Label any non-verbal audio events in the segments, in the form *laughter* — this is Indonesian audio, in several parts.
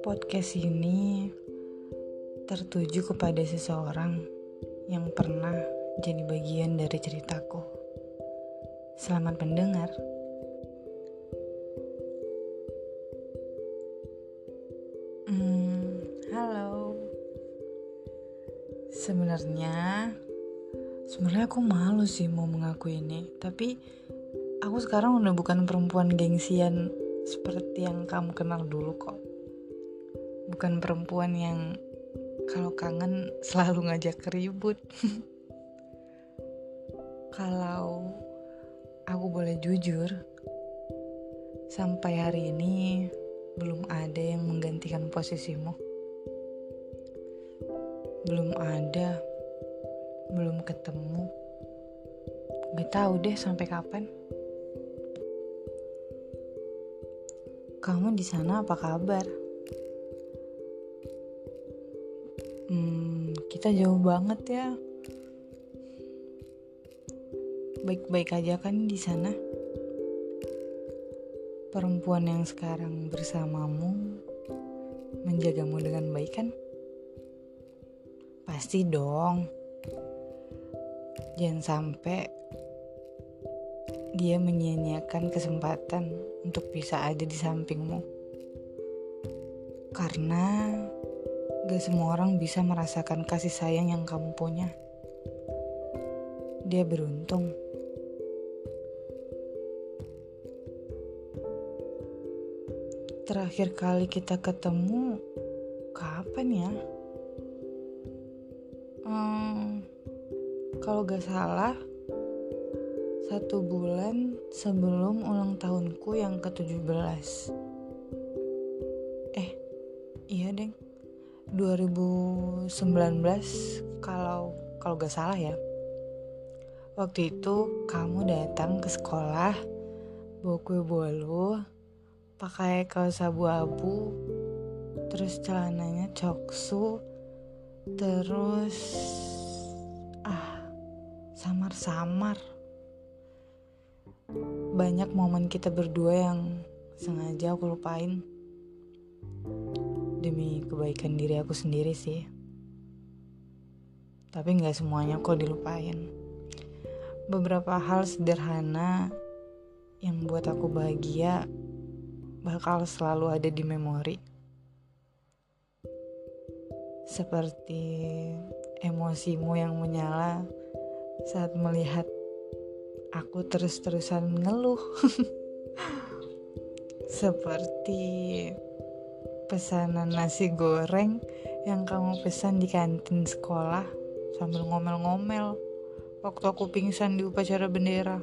Podcast ini tertuju kepada seseorang yang pernah jadi bagian dari ceritaku. Selamat mendengar. Hmm, halo. Sebenarnya, sebenarnya aku malu sih mau mengaku ini, tapi aku sekarang udah bukan perempuan gengsian seperti yang kamu kenal dulu kok bukan perempuan yang kalau kangen selalu ngajak ribut. *laughs* kalau aku boleh jujur, sampai hari ini belum ada yang menggantikan posisimu. Belum ada, belum ketemu. Gak tahu deh sampai kapan. Kamu di sana apa kabar? Hmm, kita jauh banget ya. Baik-baik aja kan di sana. Perempuan yang sekarang bersamamu menjagamu dengan baik kan? Pasti dong. Jangan sampai dia menyia-nyiakan kesempatan untuk bisa ada di sampingmu. Karena Gak semua orang bisa merasakan kasih sayang yang kamu punya. Dia beruntung. Terakhir kali kita ketemu, kapan ya? Hmm, kalau gak salah, satu bulan sebelum ulang tahunku yang ke-17. Eh, iya deng. 2019 kalau kalau gak salah ya waktu itu kamu datang ke sekolah bawa kue bolu pakai kaos abu-abu terus celananya coksu terus ah samar-samar banyak momen kita berdua yang sengaja aku lupain. Demi kebaikan diri aku sendiri sih. Tapi nggak semuanya kok dilupain. Beberapa hal sederhana yang buat aku bahagia bakal selalu ada di memori. Seperti emosimu yang menyala saat melihat aku terus-terusan ngeluh *laughs* seperti pesanan nasi goreng yang kamu pesan di kantin sekolah sambil ngomel-ngomel waktu aku pingsan di upacara bendera.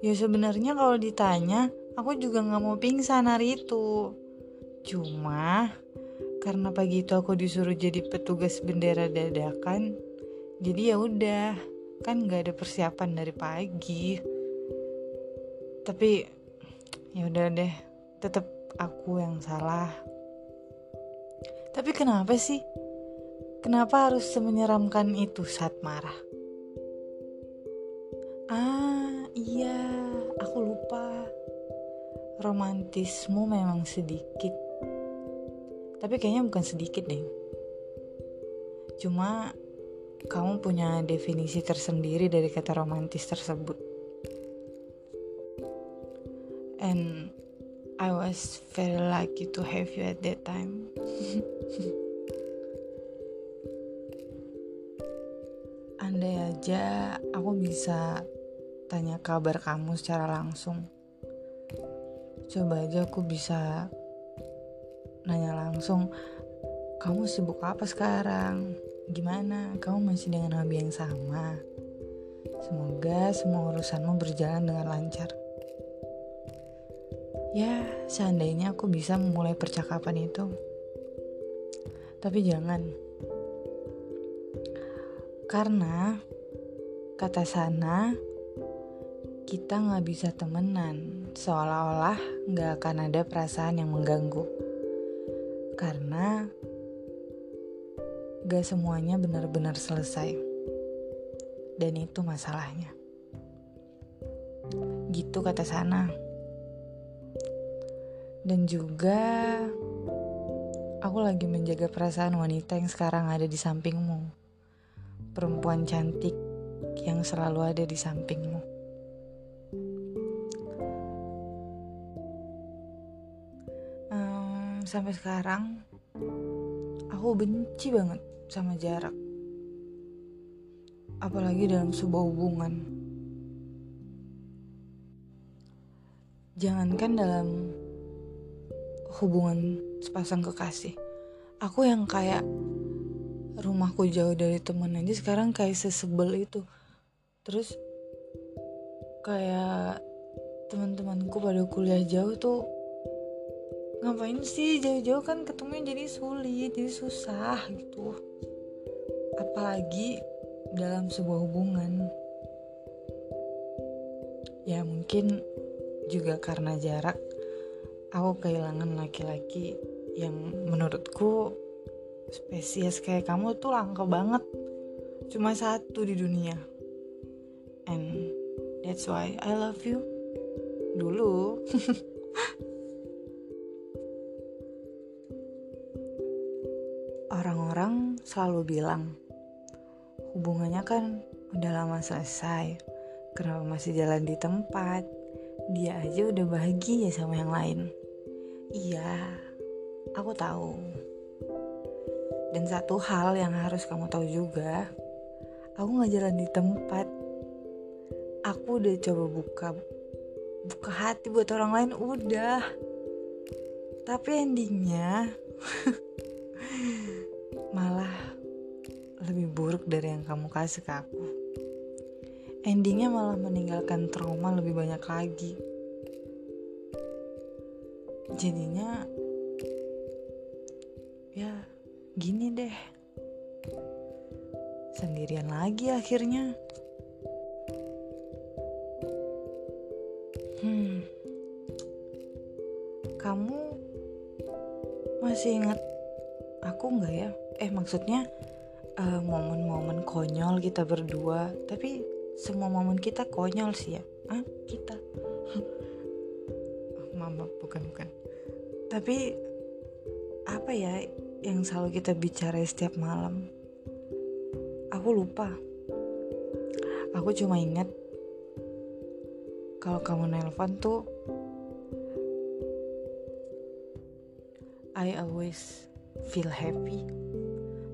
Ya sebenarnya kalau ditanya, aku juga nggak mau pingsan hari itu. Cuma karena pagi itu aku disuruh jadi petugas bendera dadakan, jadi ya udah, kan nggak ada persiapan dari pagi. Tapi ya udah deh, tetap aku yang salah. Tapi kenapa sih? Kenapa harus semenyeramkan itu saat marah? Ah, iya, aku lupa. Romantismu memang sedikit. Tapi kayaknya bukan sedikit deh. Cuma kamu punya definisi tersendiri dari kata romantis tersebut. And I was very lucky to have you at that time. *laughs* Andai aja aku bisa tanya kabar kamu secara langsung. Coba aja aku bisa nanya langsung, kamu sibuk apa sekarang? Gimana? Kamu masih dengan hobi yang sama? Semoga semua urusanmu berjalan dengan lancar. Ya, seandainya aku bisa memulai percakapan itu. Tapi jangan. Karena kata sana kita nggak bisa temenan seolah-olah nggak akan ada perasaan yang mengganggu karena gak semuanya benar-benar selesai dan itu masalahnya Gitu kata sana. Dan juga aku lagi menjaga perasaan wanita yang sekarang ada di sampingmu. Perempuan cantik yang selalu ada di sampingmu. Sampai sekarang aku benci banget sama jarak. Apalagi dalam sebuah hubungan. Jangankan dalam hubungan sepasang kekasih. Aku yang kayak rumahku jauh dari temen aja sekarang kayak sesebel itu. Terus kayak teman-temanku pada kuliah jauh tuh ngapain sih jauh-jauh? Kan ketemu jadi sulit jadi susah gitu. Apalagi dalam sebuah hubungan. Ya mungkin juga karena jarak aku kehilangan laki-laki yang menurutku spesies kayak kamu tuh langka banget. Cuma satu di dunia. And that's why I love you. Dulu *laughs* orang-orang selalu bilang hubungannya kan udah lama selesai kenapa masih jalan di tempat dia aja udah bahagia sama yang lain Iya, aku tahu. Dan satu hal yang harus kamu tahu juga, aku nggak jalan di tempat. Aku udah coba buka buka hati buat orang lain udah. Tapi endingnya *laughs* malah lebih buruk dari yang kamu kasih ke aku. Endingnya malah meninggalkan trauma lebih banyak lagi. Jadinya ya gini deh. Sendirian lagi akhirnya. Hmm. Kamu masih ingat aku nggak ya eh maksudnya uh, momen-momen konyol kita berdua. Tapi semua momen kita konyol sih ya. Ah kita. *laughs* Mama bukan bukan. Tapi apa ya yang selalu kita bicara setiap malam? Aku lupa. Aku cuma ingat kalau kamu nelpon tuh I always feel happy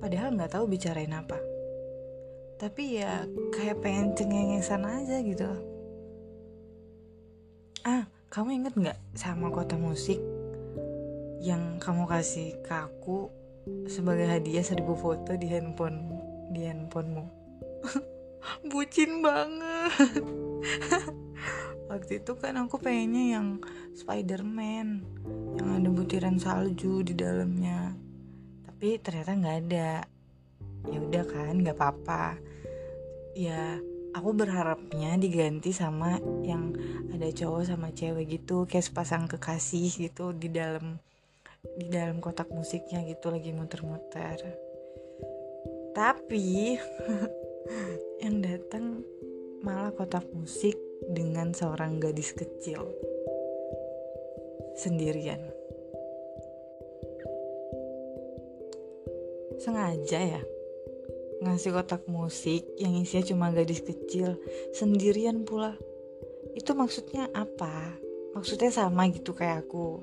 padahal nggak tahu bicarain apa. Tapi ya kayak pengen cengengesan aja gitu. Ah kamu inget nggak sama kota musik yang kamu kasih ke aku sebagai hadiah seribu foto di handphone di handphonemu? *laughs* Bucin banget. *laughs* Waktu itu kan aku pengennya yang Spiderman yang ada butiran salju di dalamnya tapi ternyata nggak ada. Ya udah kan nggak apa-apa. Ya aku berharapnya diganti sama yang ada cowok sama cewek gitu kayak sepasang kekasih gitu di dalam di dalam kotak musiknya gitu lagi muter-muter. Tapi *laughs* yang datang malah kotak musik dengan seorang gadis kecil. Sendirian sengaja ya? Ngasih kotak musik yang isinya cuma gadis kecil sendirian pula. Itu maksudnya apa? Maksudnya sama gitu kayak aku.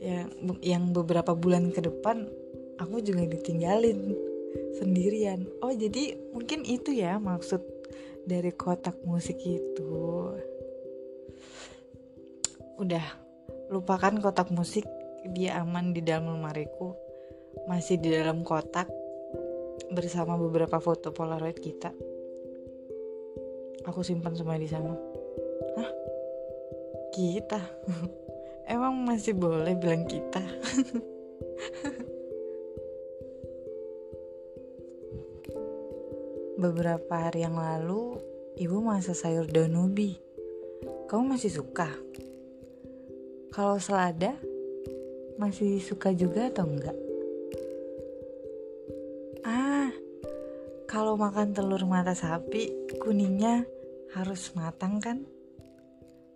Yang yang beberapa bulan ke depan aku juga ditinggalin. Sendirian. Oh jadi mungkin itu ya maksud dari kotak musik itu. Udah lupakan kotak musik dia aman di dalam lemariku masih di dalam kotak bersama beberapa foto polaroid kita aku simpan semua di sana hah kita *laughs* Emang masih boleh bilang kita? *laughs* Beberapa hari yang lalu, ibu masak sayur daun ubi. Kamu masih suka? Kalau selada, masih suka juga atau enggak? Kalau makan telur mata sapi, kuningnya harus matang kan?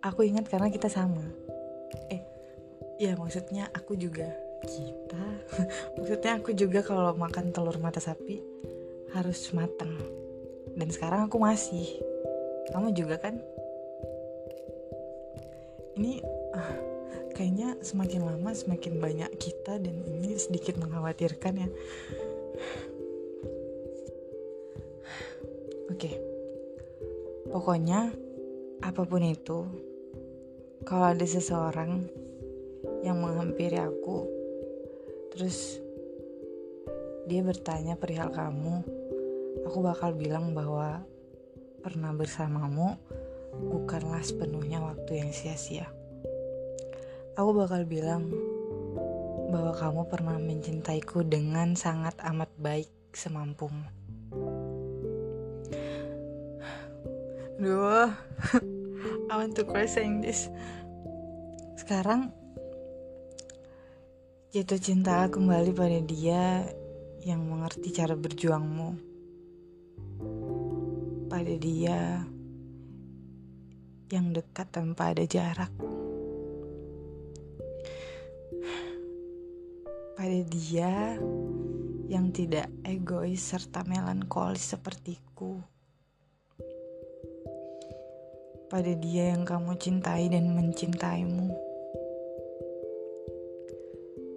aku ingat karena kita sama. Eh ya maksudnya aku juga kita. *laughs* Maksudnya aku juga kalau makan telur mata sapi harus mateng dan sekarang aku masih. Kamu juga kan? Ini uh, kayaknya semakin lama semakin banyak kita dan ini sedikit mengkhawatirkan ya pokoknya apa pun itu kalau ada seseorang yang menghampiri aku terus dia bertanya perihal kamu aku bakal bilang bahwa pernah bersamamu bukanlah sepenuhnya waktu yang sia-sia. Aku bakal bilang bahwa kamu pernah mencintaiku dengan sangat amat baik semampumu Duh, I want to cry saying this. Sekarang jatuh cinta kembali pada dia yang mengerti cara berjuangmu. Pada dia yang dekat tanpa ada jarak. Pada dia yang tidak egois serta melankolis sepertiku pada dia yang kamu cintai dan mencintaimu,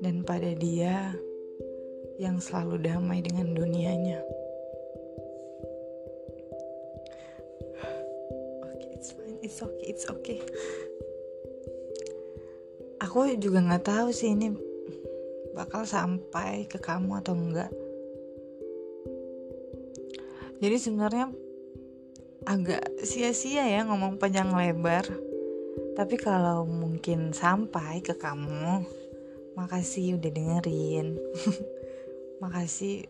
dan pada dia yang selalu damai dengan dunianya. Oke, okay, it's fine, it's okay, it's okay. Aku juga nggak tahu sih ini bakal sampai ke kamu atau enggak. Jadi sebenarnya agak sia-sia ya ngomong panjang lebar. Tapi kalau mungkin sampai ke kamu, makasih udah dengerin. *laughs* makasih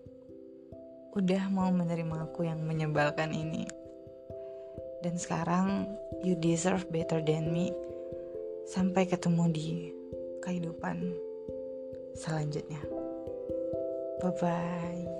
udah mau menerima aku yang menyebalkan ini. Dan sekarang you deserve better than me. Sampai ketemu di kehidupan selanjutnya. Bye bye.